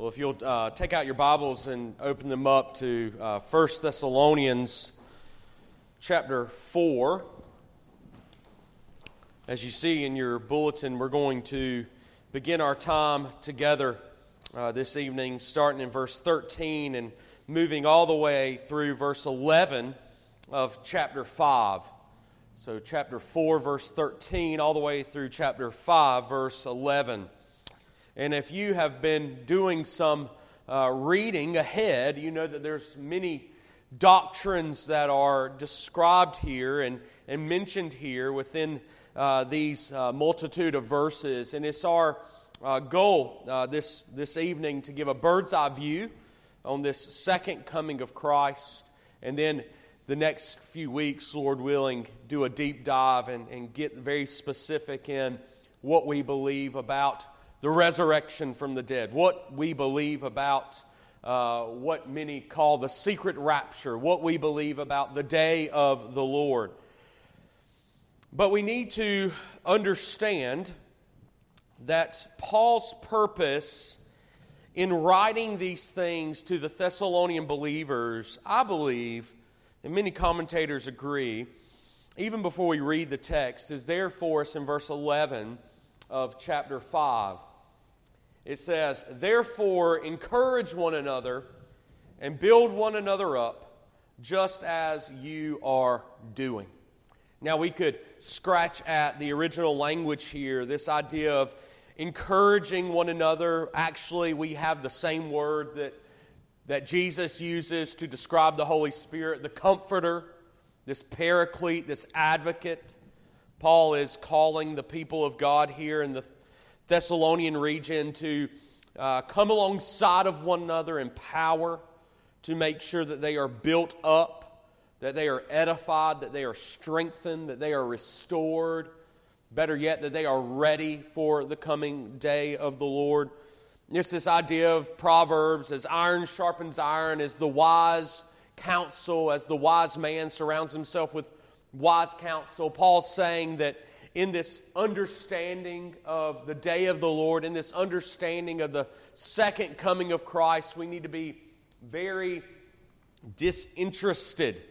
Well, if you'll uh, take out your Bibles and open them up to uh, 1 Thessalonians chapter 4. As you see in your bulletin, we're going to begin our time together uh, this evening, starting in verse 13 and moving all the way through verse 11 of chapter 5. So, chapter 4, verse 13, all the way through chapter 5, verse 11. And if you have been doing some uh, reading ahead, you know that there's many doctrines that are described here and, and mentioned here within uh, these uh, multitude of verses. And it's our uh, goal uh, this, this evening to give a bird's eye view on this second coming of Christ. And then the next few weeks, Lord willing, do a deep dive and, and get very specific in what we believe about the resurrection from the dead, what we believe about uh, what many call the secret rapture, what we believe about the day of the Lord. But we need to understand that Paul's purpose in writing these things to the Thessalonian believers, I believe, and many commentators agree, even before we read the text, is there for us in verse 11 of chapter 5 it says, Therefore, encourage one another and build one another up, just as you are doing. Now, we could scratch at the original language here, this idea of encouraging one another. Actually, we have the same word that, that Jesus uses to describe the Holy Spirit, the Comforter, this Paraclete, this Advocate. Paul is calling the people of God here in the Thessalonian region to uh, come alongside of one another in power to make sure that they are built up, that they are edified, that they are strengthened, that they are restored. Better yet, that they are ready for the coming day of the Lord. It's this idea of Proverbs as iron sharpens iron, as the wise counsel, as the wise man surrounds himself with wise counsel. Paul's saying that in this understanding of the day of the Lord, in this understanding of the second coming of Christ, we need to be very disinterested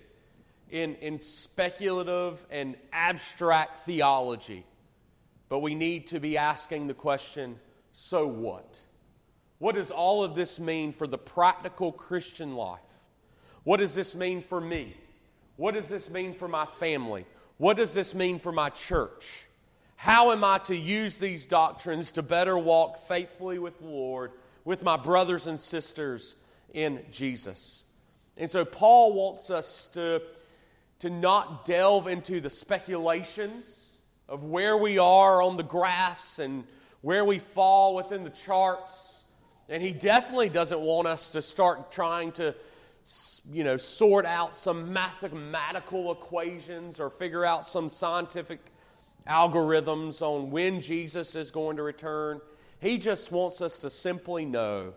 in, in speculative and abstract theology. But we need to be asking the question so what? What does all of this mean for the practical Christian life? What does this mean for me? What does this mean for my family? What does this mean for my church? How am I to use these doctrines to better walk faithfully with the Lord, with my brothers and sisters in Jesus? And so, Paul wants us to, to not delve into the speculations of where we are on the graphs and where we fall within the charts. And he definitely doesn't want us to start trying to you know, sort out some mathematical equations or figure out some scientific algorithms on when Jesus is going to return. He just wants us to simply know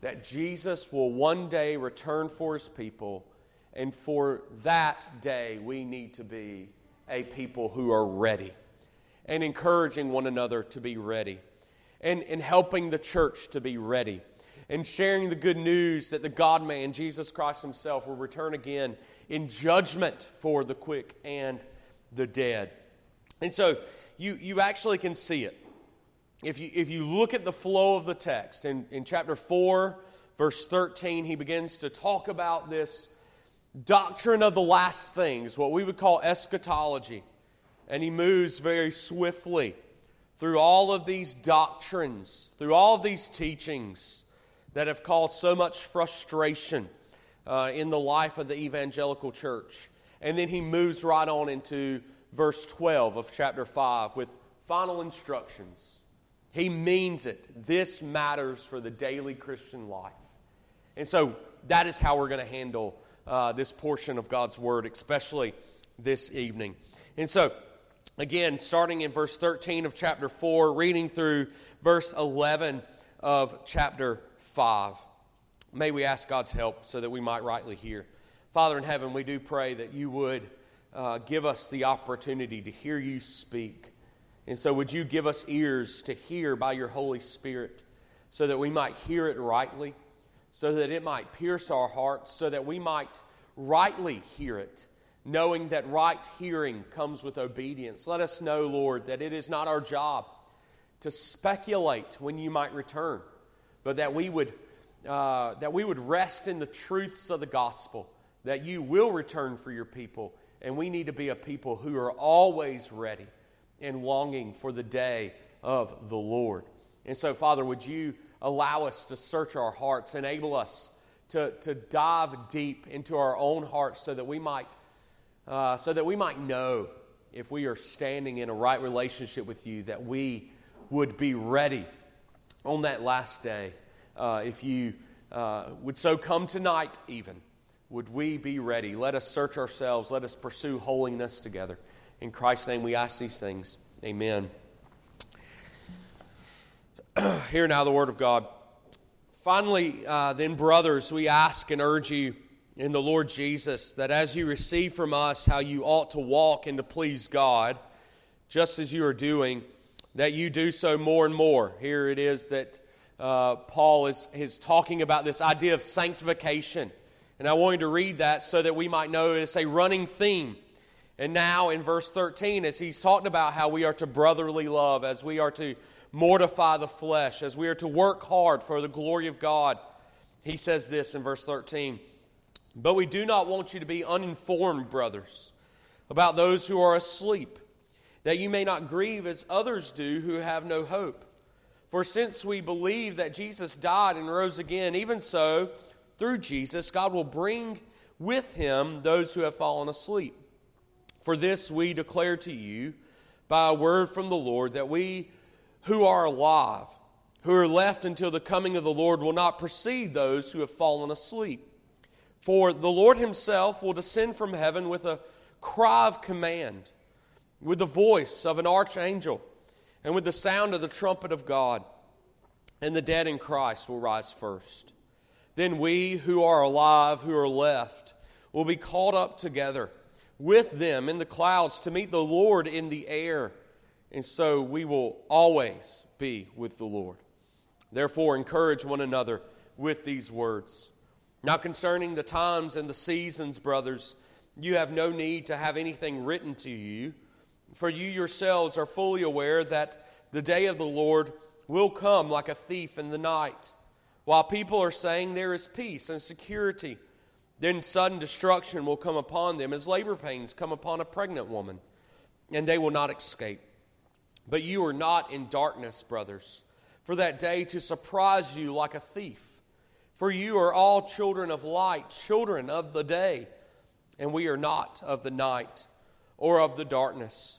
that Jesus will one day return for his people, and for that day, we need to be a people who are ready and encouraging one another to be ready and, and helping the church to be ready and sharing the good news that the God man, Jesus Christ Himself, will return again in judgment for the quick and the dead. And so you, you actually can see it. If you, if you look at the flow of the text, in, in chapter 4, verse 13, he begins to talk about this doctrine of the last things, what we would call eschatology. And he moves very swiftly through all of these doctrines, through all of these teachings that have caused so much frustration uh, in the life of the evangelical church. And then he moves right on into verse 12 of chapter 5 with final instructions. He means it. This matters for the daily Christian life. And so that is how we're going to handle uh, this portion of God's Word, especially this evening. And so, again, starting in verse 13 of chapter 4, reading through verse 11 of chapter 5. May we ask God's help so that we might rightly hear. Father in heaven, we do pray that you would uh, give us the opportunity to hear you speak. And so, would you give us ears to hear by your Holy Spirit so that we might hear it rightly, so that it might pierce our hearts, so that we might rightly hear it, knowing that right hearing comes with obedience. Let us know, Lord, that it is not our job to speculate when you might return, but that we would, uh, that we would rest in the truths of the gospel, that you will return for your people, and we need to be a people who are always ready and longing for the day of the Lord. And so, Father, would you allow us to search our hearts, enable us to, to dive deep into our own hearts so that we might, uh, so that we might know if we are standing in a right relationship with you, that we would be ready on that last day. Uh, if you uh, would so come tonight, even, would we be ready? Let us search ourselves. Let us pursue holiness together. In Christ's name, we ask these things. Amen. Hear now the word of God. Finally, uh, then, brothers, we ask and urge you in the Lord Jesus that as you receive from us how you ought to walk and to please God, just as you are doing, that you do so more and more. Here it is that uh, Paul is, is talking about this idea of sanctification. And I wanted to read that so that we might know it's a running theme. And now in verse 13, as he's talking about how we are to brotherly love, as we are to mortify the flesh, as we are to work hard for the glory of God. He says this in verse 13 But we do not want you to be uninformed, brothers, about those who are asleep, that you may not grieve as others do who have no hope. For since we believe that Jesus died and rose again, even so, through Jesus, God will bring with him those who have fallen asleep. For this we declare to you by a word from the Lord that we who are alive, who are left until the coming of the Lord, will not precede those who have fallen asleep. For the Lord himself will descend from heaven with a cry of command, with the voice of an archangel, and with the sound of the trumpet of God. And the dead in Christ will rise first. Then we who are alive, who are left, will be caught up together with them in the clouds to meet the Lord in the air and so we will always be with the Lord. Therefore, encourage one another with these words. Now, concerning the times and the seasons, brothers, you have no need to have anything written to you, for you yourselves are fully aware that the day of the Lord will come like a thief in the night. While people are saying there is peace and security, then sudden destruction will come upon them as labor pains come upon a pregnant woman, and they will not escape. But you are not in darkness, brothers, for that day to surprise you like a thief. For you are all children of light, children of the day, and we are not of the night or of the darkness.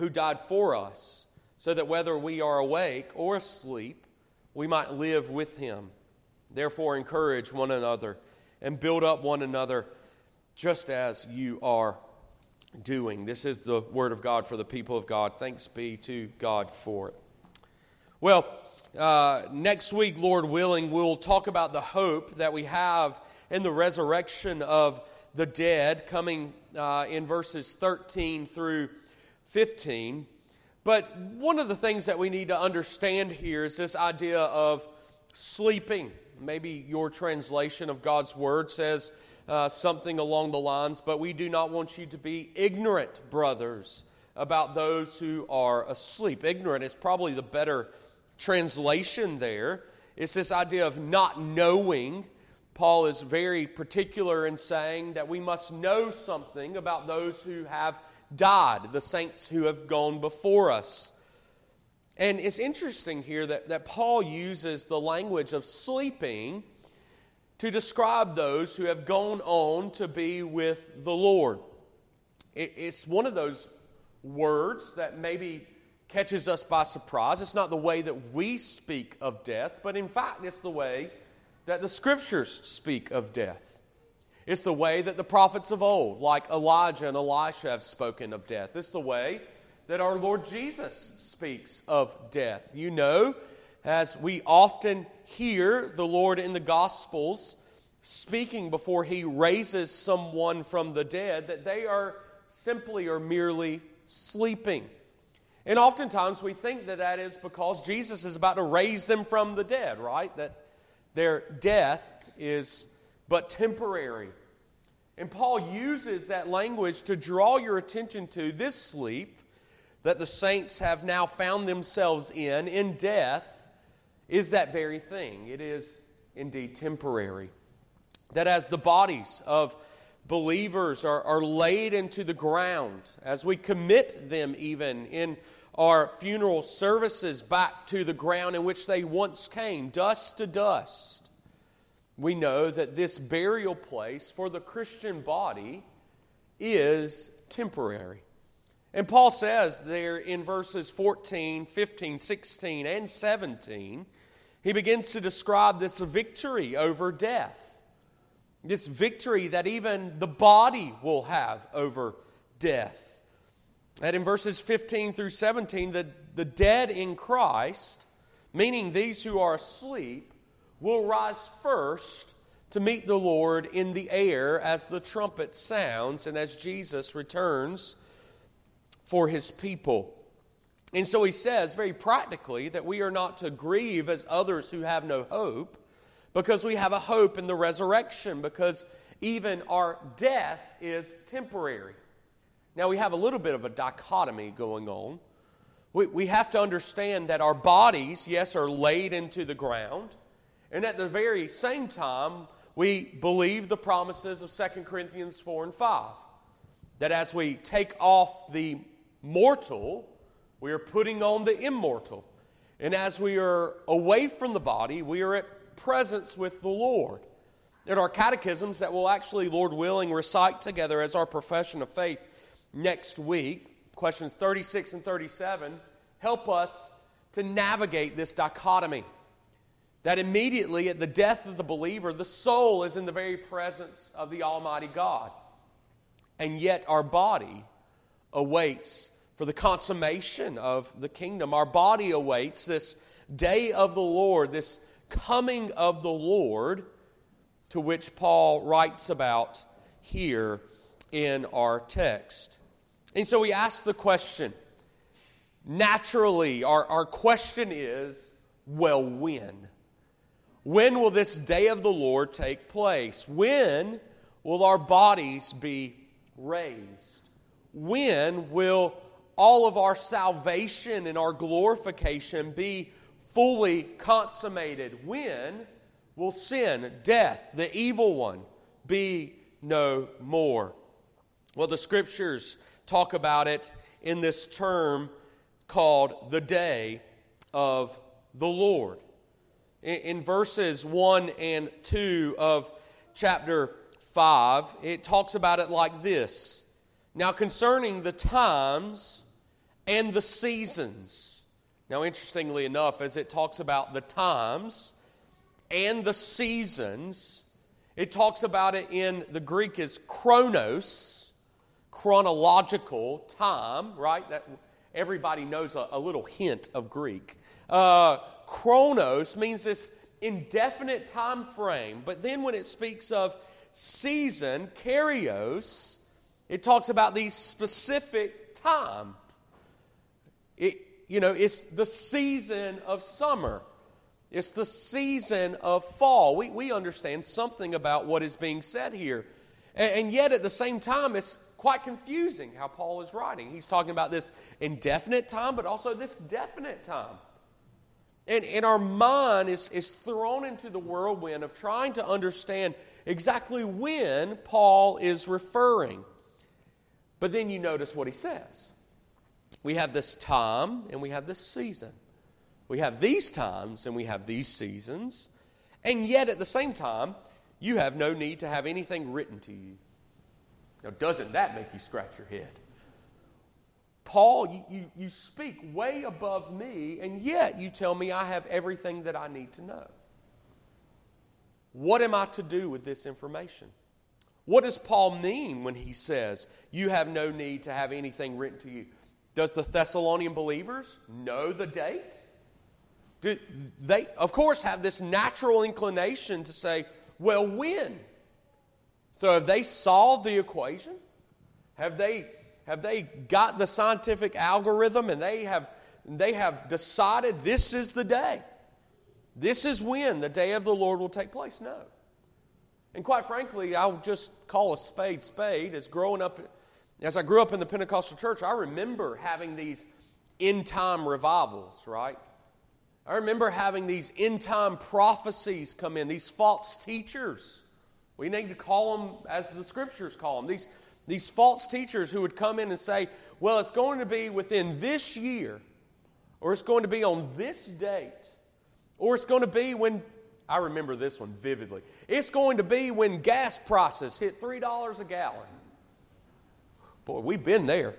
who died for us, so that whether we are awake or asleep, we might live with him. Therefore, encourage one another and build up one another just as you are doing. This is the word of God for the people of God. Thanks be to God for it. Well, uh, next week, Lord willing, we'll talk about the hope that we have in the resurrection of the dead, coming uh, in verses 13 through 15. But one of the things that we need to understand here is this idea of sleeping. Maybe your translation of God's word says uh, something along the lines, but we do not want you to be ignorant, brothers, about those who are asleep. Ignorant is probably the better translation there. It's this idea of not knowing. Paul is very particular in saying that we must know something about those who have died, the saints who have gone before us. And it's interesting here that, that Paul uses the language of sleeping to describe those who have gone on to be with the Lord. It's one of those words that maybe catches us by surprise. It's not the way that we speak of death, but in fact, it's the way that the scriptures speak of death. It's the way that the prophets of old, like Elijah and Elisha, have spoken of death. It's the way that our Lord Jesus speaks of death. You know, as we often hear the Lord in the Gospels speaking before he raises someone from the dead, that they are simply or merely sleeping. And oftentimes we think that that is because Jesus is about to raise them from the dead, right? That their death is but temporary. And Paul uses that language to draw your attention to this sleep that the saints have now found themselves in, in death, is that very thing. It is indeed temporary. That as the bodies of believers are, are laid into the ground, as we commit them even in our funeral services back to the ground in which they once came, dust to dust, we know that this burial place for the Christian body is temporary. And Paul says there in verses 14, 15, 16, and 17, he begins to describe this victory over death. This victory that even the body will have over death. And in verses 15 through 17, the, the dead in Christ, meaning these who are asleep, will rise first to meet the Lord in the air as the trumpet sounds and as Jesus returns for his people. And so he says very practically that we are not to grieve as others who have no hope because we have a hope in the resurrection, because even our death is temporary. Now, we have a little bit of a dichotomy going on. We, we have to understand that our bodies, yes, are laid into the ground, and at the very same time, we believe the promises of 2 Corinthians 4 and 5. That as we take off the mortal, we are putting on the immortal. And as we are away from the body, we are at presence with the Lord. In our catechisms that we'll actually, Lord willing, recite together as our profession of faith next week, questions 36 and 37, help us to navigate this dichotomy. That immediately at the death of the believer, the soul is in the very presence of the Almighty God. And yet our body awaits for the consummation of the kingdom. Our body awaits this day of the Lord, this coming of the Lord, to which Paul writes about here in our text. And so we ask the question naturally, our, our question is well, when? When will this day of the Lord take place? When will our bodies be raised? When will all of our salvation and our glorification be fully consummated? When will sin, death, the evil one be no more? Well, the scriptures talk about it in this term called the day of the Lord. In, verses 1 and 2 of chapter 5, it talks about it like this Now, concerning the times and the seasons. Now, interestingly enough, as it talks about the times and the seasons, it talks about it in the Greek as chronos chronological time, right? That everybody knows a, a little hint of Greek. Uh, chronos means this indefinite time frame, but then when it speaks of season, kairos, it talks about the specific time. It, you know, it's the season of summer. It's the season of fall. We, we understand something about what is being said here. And, and yet, at the same time, it's quite confusing how Paul is writing. He's talking about this indefinite time, but also this definite time. And, and our mind is, is thrown into the whirlwind of trying to understand exactly when Paul is referring. But then you notice what he says. We have this time and we have this season. We have these times and we have these seasons. And yet, at the same time, you have no need to have anything written to you. Now, doesn't that make you scratch your head? Paul, you, you, you speak way above me, and yet you tell me I have everything that I need to know. What am I to do with this information? What does Paul mean when he says, You have no need to have anything written to you? Does the Thessalonian believers know the date? Do they, of course, have this natural inclination to say, Well, when? So have they solved the equation? Have they, have they got the scientific algorithm and they have, they have decided this is the day? This is when the day of the Lord will take place? No. And quite frankly, I'll just call a spade spade. As growing up, as I grew up in the Pentecostal church, I remember having these end time revivals, right? I remember having these end time prophecies come in, these false teachers. We need to call them as the scriptures call them. These, these false teachers who would come in and say, well, it's going to be within this year, or it's going to be on this date, or it's going to be when I remember this one vividly. It's going to be when gas prices hit $3 a gallon. Boy, we've been there.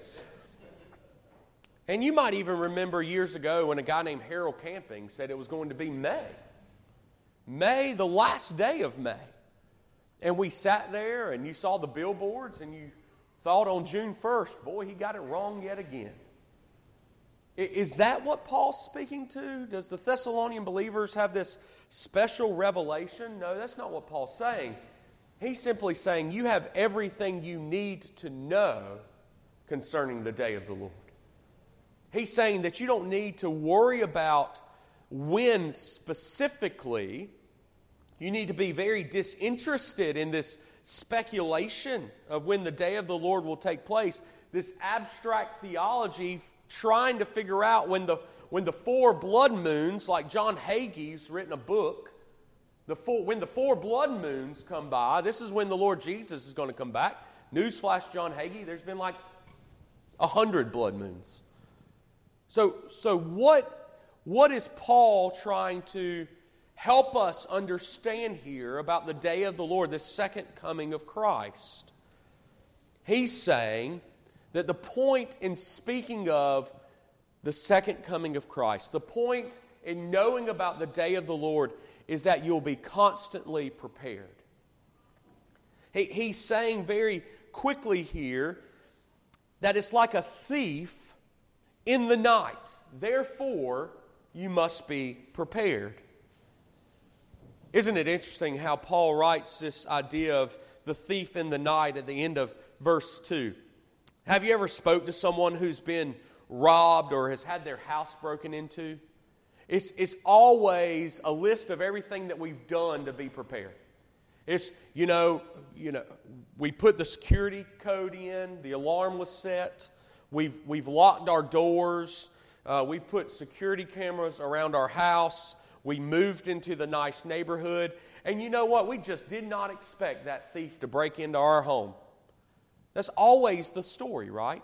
And you might even remember years ago when a guy named Harold Camping said it was going to be May. May, the last day of May. And we sat there and you saw the billboards and you thought on June 1st, boy, he got it wrong yet again. Is that what Paul's speaking to? Does the Thessalonian believers have this special revelation? No, that's not what Paul's saying. He's simply saying you have everything you need to know concerning the day of the Lord. He's saying that you don't need to worry about when specifically. You need to be very disinterested in this speculation of when the day of the Lord will take place. This abstract theology trying to figure out when the, when the four blood moons, like John Hagee's written a book, the four, when the four blood moons come by, this is when the Lord Jesus is going to come back. Newsflash, John Hagee, there's been like a hundred blood moons. So, so what, what is Paul trying to help us understand here about the day of the Lord, the second coming of Christ? He's saying that the point in speaking of the second coming of Christ, the point in knowing about the day of the Lord, is that you'll be constantly prepared. He, he's saying very quickly here that it's like a thief in the night. Therefore, you must be prepared. Isn't it interesting how Paul writes this idea of the thief in the night at the end of verse 2? Have you ever spoke to someone who's been robbed or has had their house broken into? It's, it's always a list of everything that we've done to be prepared. It's, you know, you know, we put the security code in, the alarm was set, we've, we've locked our doors, uh, we put security cameras around our house, we moved into the nice neighborhood, and you know what? We just did not expect that thief to break into our home. That's always the story, right?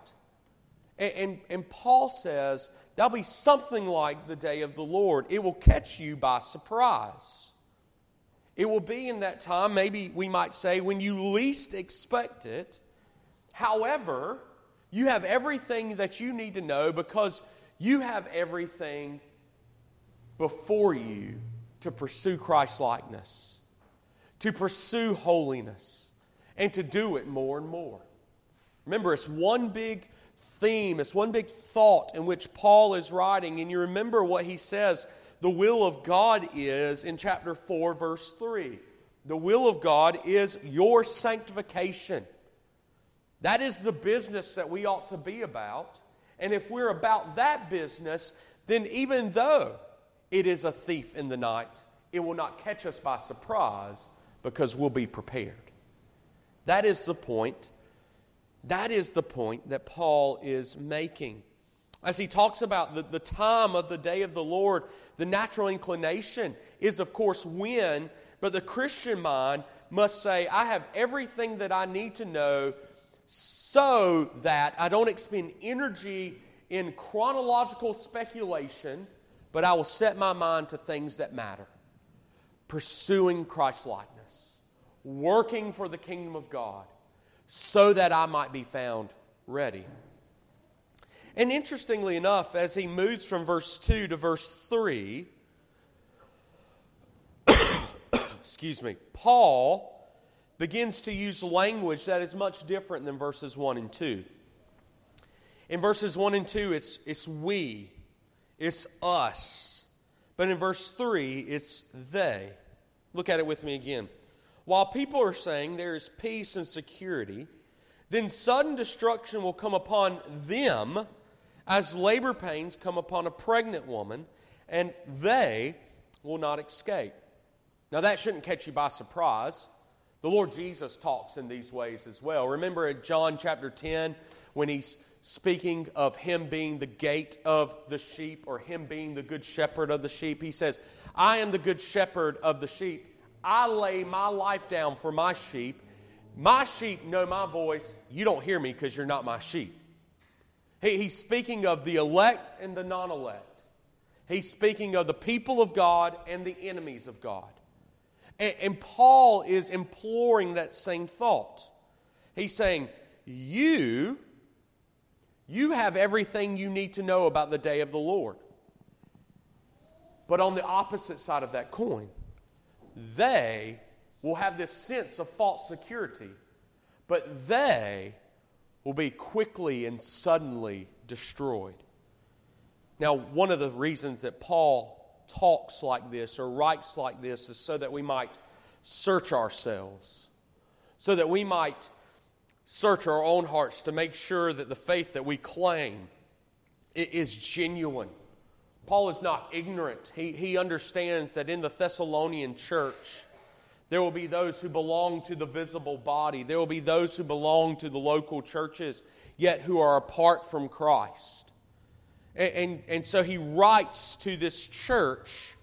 And, and, and, Paul says there'll be something like the day of the Lord. It will catch you by surprise. It will be in that time, maybe we might say, when you least expect it. However, you have everything that you need to know because you have everything before you to pursue Christ likeness, to pursue holiness, and to do it more and more. Remember, it's one big theme, it's one big thought in which Paul is writing. And you remember what he says the will of God is in chapter 4, verse 3. The will of God is your sanctification. That is the business that we ought to be about. And if we're about that business, then even though it is a thief in the night, it will not catch us by surprise because we'll be prepared. That is the point that is the point that Paul is making. As he talks about the, the time of the day of the Lord, the natural inclination is, of course, when, but the Christian mind must say, I have everything that I need to know so that I don't expend energy in chronological speculation, but I will set my mind to things that matter. Pursuing Christ likeness, working for the kingdom of God, so that I might be found ready. And interestingly enough, as he moves from verse 2 to verse 3, excuse me, Paul begins to use language that is much different than verses 1 and 2. In verses 1 and 2, it's, it's we, it's us. But in verse 3, it's they. Look at it with me again. While people are saying there is peace and security, then sudden destruction will come upon them as labor pains come upon a pregnant woman, and they will not escape. Now, that shouldn't catch you by surprise. The Lord Jesus talks in these ways as well. Remember in John chapter 10 when he's speaking of him being the gate of the sheep or him being the good shepherd of the sheep, he says, I am the good shepherd of the sheep. I lay my life down for my sheep. My sheep know my voice. You don't hear me because you're not my sheep. He, he's speaking of the elect and the non elect. He's speaking of the people of God and the enemies of God. And, and Paul is imploring that same thought. He's saying, You, you have everything you need to know about the day of the Lord. But on the opposite side of that coin, they will have this sense of false security, but they will be quickly and suddenly destroyed. Now, one of the reasons that Paul talks like this or writes like this is so that we might search ourselves, so that we might search our own hearts to make sure that the faith that we claim is genuine. Paul is not ignorant. He, he understands that in the Thessalonian church, there will be those who belong to the visible body. There will be those who belong to the local churches, yet who are apart from Christ. And, and, and so he writes to this church,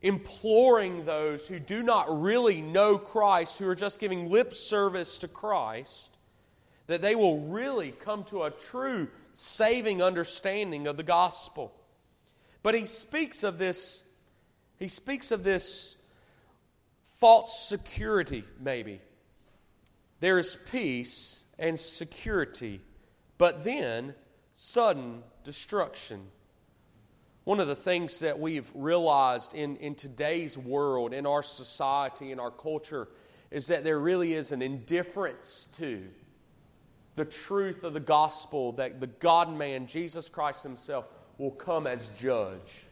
imploring those who do not really know Christ, who are just giving lip service to Christ, that they will really come to a true saving understanding of the gospel. But he speaks of this, he speaks of this false security, maybe. There is peace and security, but then sudden destruction. One of the things that we've realized in, in today's world, in our society, in our culture, is that there really is an indifference to the truth of the gospel that the God man, Jesus Christ Himself, will come as judge.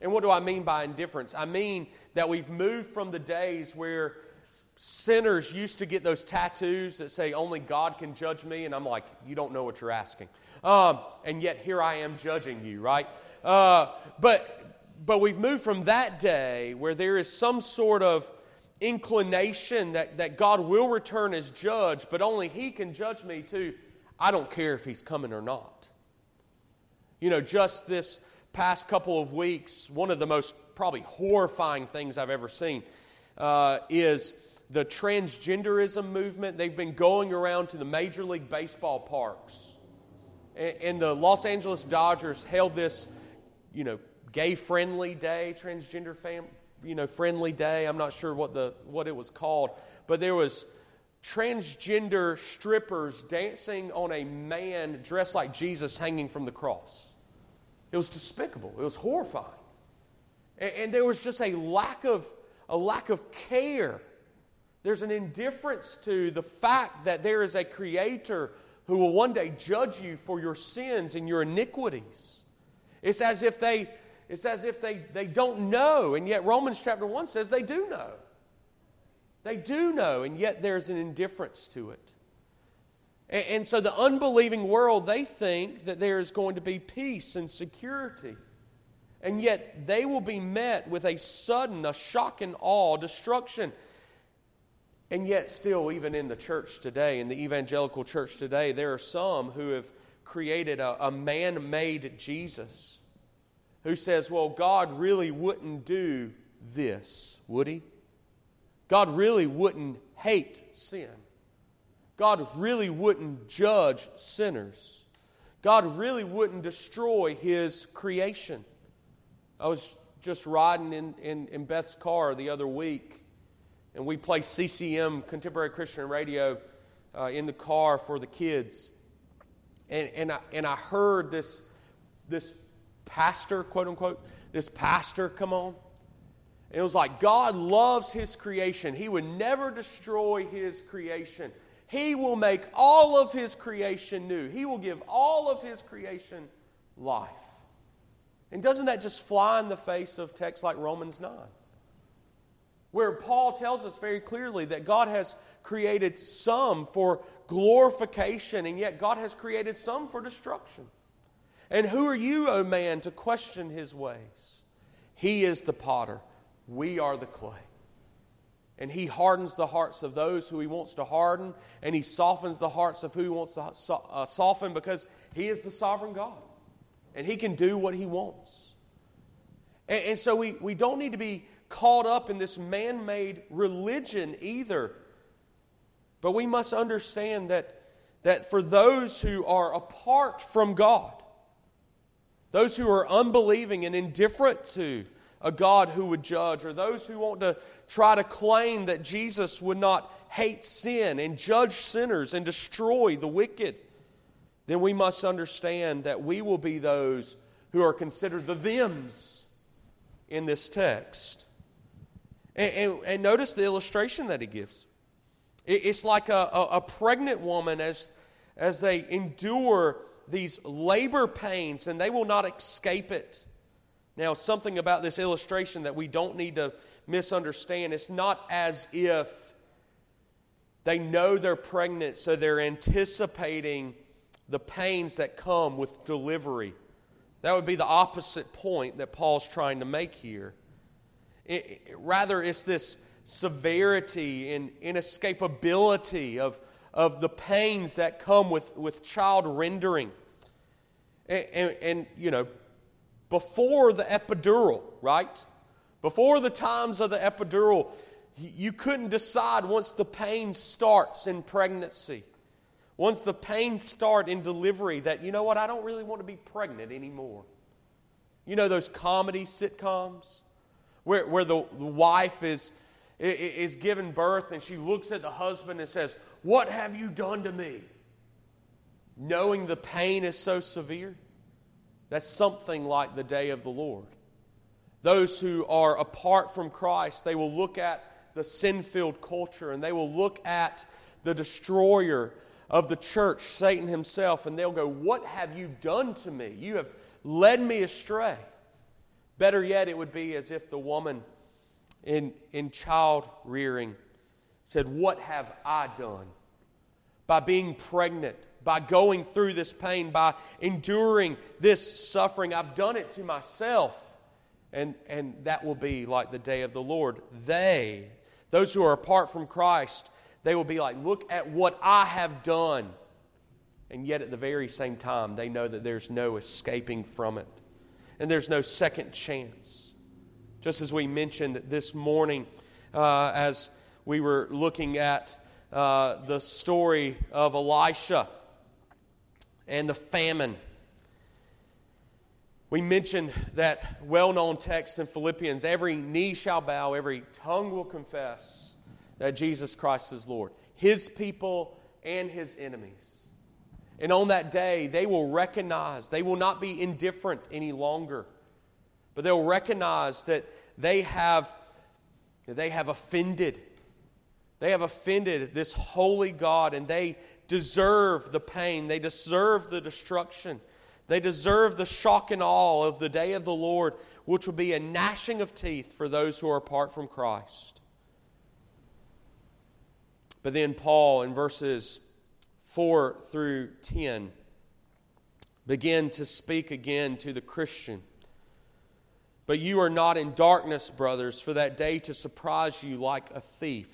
And what do I mean by indifference? I mean that we've moved from the days where sinners used to get those tattoos that say, Only God can judge me. And I'm like, You don't know what you're asking. Um, and yet here I am judging you, right? Uh, but, but we've moved from that day where there is some sort of inclination that, that God will return as judge, but only He can judge me, to I don't care if He's coming or not. You know, just this past couple of weeks, one of the most probably horrifying things I've ever seen uh, is the transgenderism movement. They've been going around to the Major League Baseball parks. And, and the Los Angeles Dodgers held this, you know, gay friendly day, transgender fam, you know, friendly day. I'm not sure what, the, what it was called, but there was transgender strippers dancing on a man dressed like Jesus hanging from the cross. It was despicable. It was horrifying. And, and there was just a lack of a lack of care. There's an indifference to the fact that there is a creator who will one day judge you for your sins and your iniquities. It's as if they it's as if they, they don't know, and yet Romans chapter 1 says they do know. They do know, and yet there's an indifference to it. And, and so the unbelieving world, they think that there is going to be peace and security. And yet they will be met with a sudden, a shock and awe, destruction. And yet, still, even in the church today, in the evangelical church today, there are some who have created a, a man made Jesus who says, Well, God really wouldn't do this, would he? God really wouldn't hate sin. God really wouldn't judge sinners. God really wouldn't destroy his creation. I was just riding in, in, in Beth's car the other week, and we play CCM, Contemporary Christian Radio, uh, in the car for the kids. and, and, I, and I heard this, this pastor, quote unquote, this pastor come on. It was like God loves his creation. He would never destroy his creation. He will make all of his creation new. He will give all of his creation life. And doesn't that just fly in the face of texts like Romans 9? Where Paul tells us very clearly that God has created some for glorification, and yet God has created some for destruction. And who are you, O oh man, to question his ways? He is the potter, we are the clay. And he hardens the hearts of those who he wants to harden, and he softens the hearts of who he wants to uh, soften because he is the sovereign God. And he can do what he wants. And, and so we, we don't need to be caught up in this man made religion either. But we must understand that, that for those who are apart from God, those who are unbelieving and indifferent to a God who would judge, or those who want to try to claim that Jesus would not hate sin and judge sinners and destroy the wicked, then we must understand that we will be those who are considered the thems in this text. And, and, and notice the illustration that he gives. It, it's like a, a, a pregnant woman as, as they endure these labor pains and they will not escape it. Now, something about this illustration that we don't need to misunderstand it's not as if they know they're pregnant, so they're anticipating the pains that come with delivery. That would be the opposite point that Paul's trying to make here. It, rather, it's this severity and inescapability of, of the pains that come with, with child rendering. And, and, and, you know, before the epidural, right? Before the times of the epidural, you couldn't decide once the pain starts in pregnancy, once the pain start in delivery, that, you know what, I don't really want to be pregnant anymore. You know those comedy sitcoms where, where the, the wife is, is given birth and she looks at the husband and says, What have you done to me? Knowing the pain is so severe. That's something like the day of the Lord. Those who are apart from Christ, they will look at the sin filled culture and they will look at the destroyer of the church, Satan himself, and they'll go, What have you done to me? You have led me astray. Better yet, it would be as if the woman in, in child rearing said, What have I done? By being pregnant, by going through this pain, by enduring this suffering. I've done it to myself. And, and that will be like the day of the Lord. They, those who are apart from Christ, they will be like, Look at what I have done. And yet, at the very same time, they know that there's no escaping from it. And there's no second chance. Just as we mentioned this morning, uh, as we were looking at uh, the story of Elisha and the famine. We mentioned that well known text in Philippians every knee shall bow, every tongue will confess that Jesus Christ is Lord. His people and his enemies. And on that day, they will recognize, they will not be indifferent any longer, but they'll recognize that they have, they have offended. They have offended this holy God, and they deserve the pain, they deserve the destruction. They deserve the shock and awe of the day of the Lord, which will be a gnashing of teeth for those who are apart from Christ. But then Paul, in verses 4 through 10, begin to speak again to the Christian. But you are not in darkness, brothers, for that day to surprise you like a thief.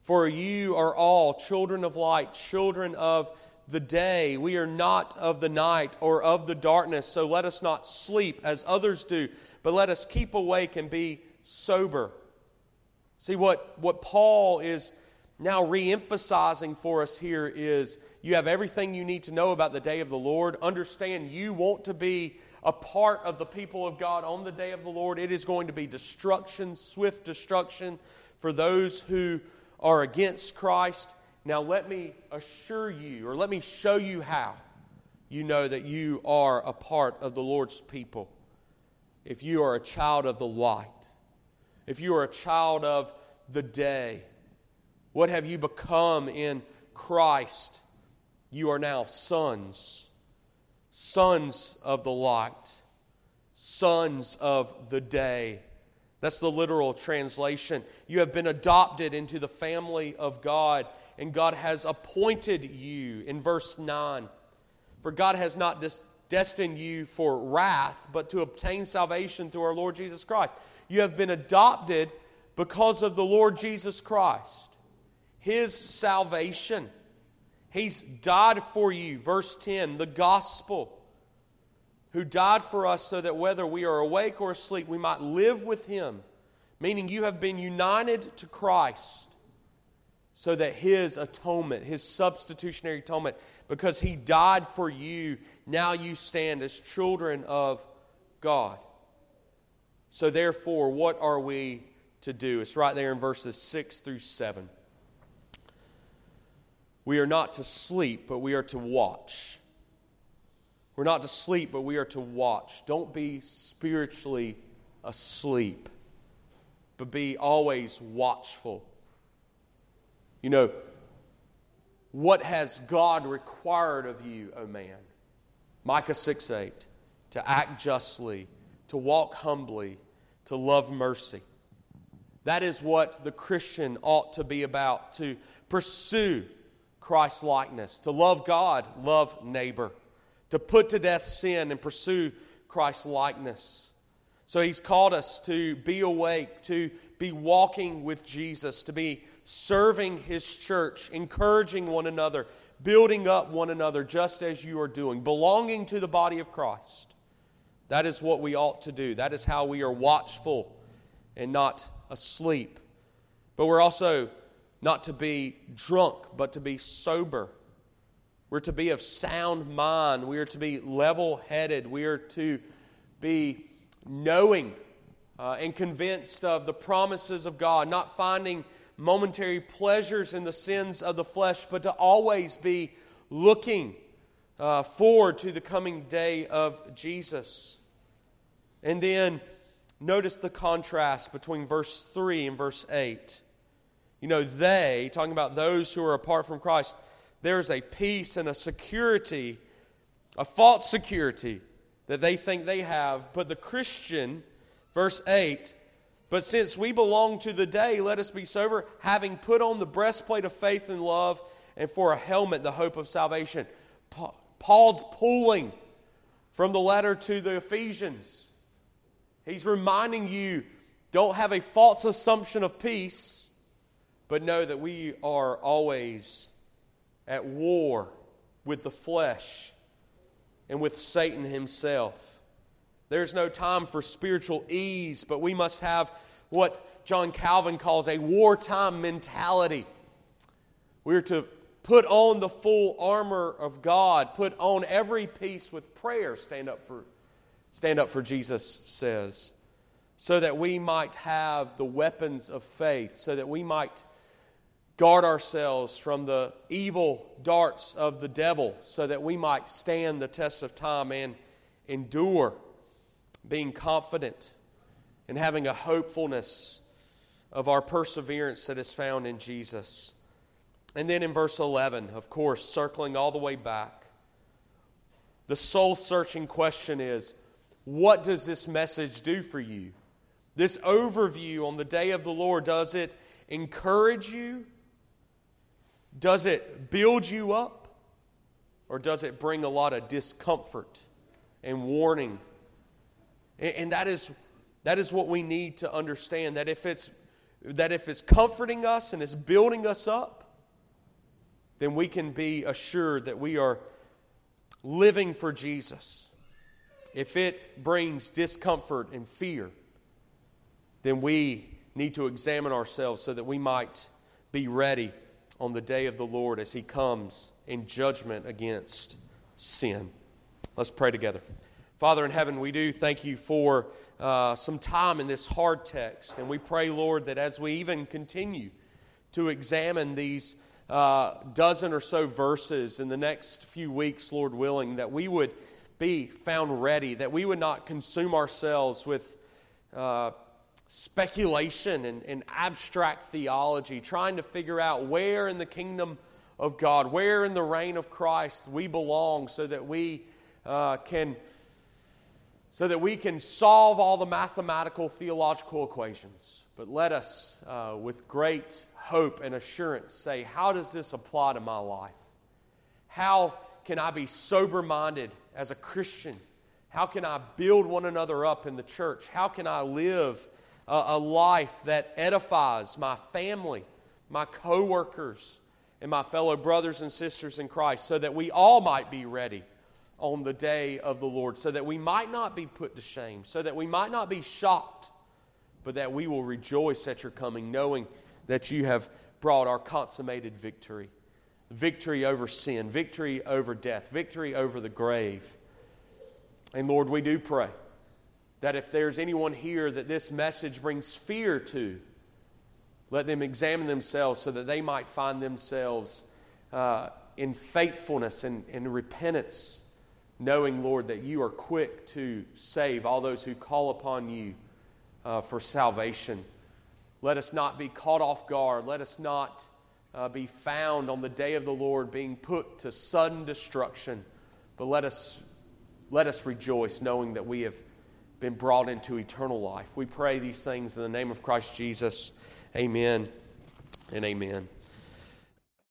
For you are all children of light, children of the day. We are not of the night or of the darkness, so let us not sleep as others do, but let us keep awake and be sober. See, what, what Paul is now re emphasizing for us here is you have everything you need to know about the day of the Lord. Understand you want to be a part of the people of God on the day of the Lord. It is going to be destruction, swift destruction for those who are against Christ. Now, let me assure you, or let me show you how. you know that you are a part of the Lord's people. If you are a child of the light, if you are a child of the day, what have you become in Christ? You are now sons, sons of the light, sons of the day. That's the literal translation. You have been adopted into the family of God, and God has appointed you in verse 9. For God has not des- destined you for wrath, but to obtain salvation through our Lord Jesus Christ. You have been adopted because of the Lord Jesus Christ, His salvation. He's died for you. Verse 10, the gospel who died for us so that whether we are awake or asleep, we might live with him. Meaning, you have been united to Christ so that his atonement, his substitutionary atonement, because he died for you, now you stand as children of God. So, therefore, what are we to do? It's right there in verses 6 through 7. We are not to sleep, but we are to watch. We're not to sleep, but we are to watch. Don't be spiritually asleep, but be always watchful. You know, what has God required of you, O man? Micah 6 8. To act justly, to walk humbly, to love mercy. That is what the Christian ought to be about to pursue Christ likeness, to love God, love neighbor to put to death sin and pursue Christ's likeness. So he's called us to be awake, to be walking with Jesus, to be serving his church, encouraging one another, building up one another, just as you are doing, belonging to the body of Christ. That is what we ought to do. That is how we are watchful and not asleep. But we're also not to be drunk, but to be sober. We're to be of sound mind. We are to be level headed. We are to be knowing uh, and convinced of the promises of God, not finding momentary pleasures in the sins of the flesh, but to always be looking uh, forward to the coming day of Jesus. And then notice the contrast between verse 3 and verse 8. You know, they, talking about those who are apart from Christ, there's a peace and a security, a false security that they think they have. But the Christian, verse 8, but since we belong to the day, let us be sober, having put on the breastplate of faith and love, and for a helmet, the hope of salvation. Paul's pulling from the letter to the Ephesians. He's reminding you don't have a false assumption of peace, but know that we are always at war with the flesh and with Satan himself. There's no time for spiritual ease, but we must have what John Calvin calls a wartime mentality. We're to put on the full armor of God, put on every piece with prayer, stand up for stand up for Jesus says, so that we might have the weapons of faith, so that we might guard ourselves from the evil darts of the devil so that we might stand the test of time and endure, being confident and having a hopefulness of our perseverance that is found in Jesus. And then in verse 11, of course, circling all the way back, the soul searching question is what does this message do for you? This overview on the day of the Lord, does it encourage you? Does it build you up? Or does it bring a lot of discomfort and warning? And, that is, that is what we need to understand that if it's that if it's comforting us and it's building us up, then we can be assured that we are living for Jesus. If it brings discomfort and fear, then we need to examine ourselves so that we might be ready on the day of the Lord as he comes in judgment against sin. Let's pray together. Father in heaven, we do thank you for uh, some time in this hard text. And we pray, Lord, that as we even continue to examine these uh, dozen or so verses in the next few weeks, Lord willing, that we would be found ready, that we would not consume ourselves with uh, speculation and, and abstract theology, trying to figure out where in the kingdom of God, where in the reign of Christ we belong, so that we uh, can so that we can solve all the mathematical theological equations. But let us, uh, with great hope and assurance, say, How does this apply to my life? How can I be sober minded as a Christian? How can I build one another up in the church? How can I live a, a life that edifies my family, my coworkers, and my fellow brothers and sisters in Christ so that we all might be ready on the day of the Lord, so that we might not be put to shame, so that we might not be shocked, but that we will rejoice at your coming, knowing that you have brought our consummated victory victory over sin, victory over death, victory over the grave. And Lord, we do pray that if there's anyone here that this message brings fear to, let them examine themselves so that they might find themselves uh, in faithfulness and, and repentance, knowing, Lord, that you are quick to save all those who call upon you uh, for salvation. Let us not be caught off guard. Let us not uh, be found on the day of the Lord being put to sudden destruction. But let us, let us rejoice knowing that we have been brought into eternal life. We pray these things in the name of Christ Jesus. Amen and amen.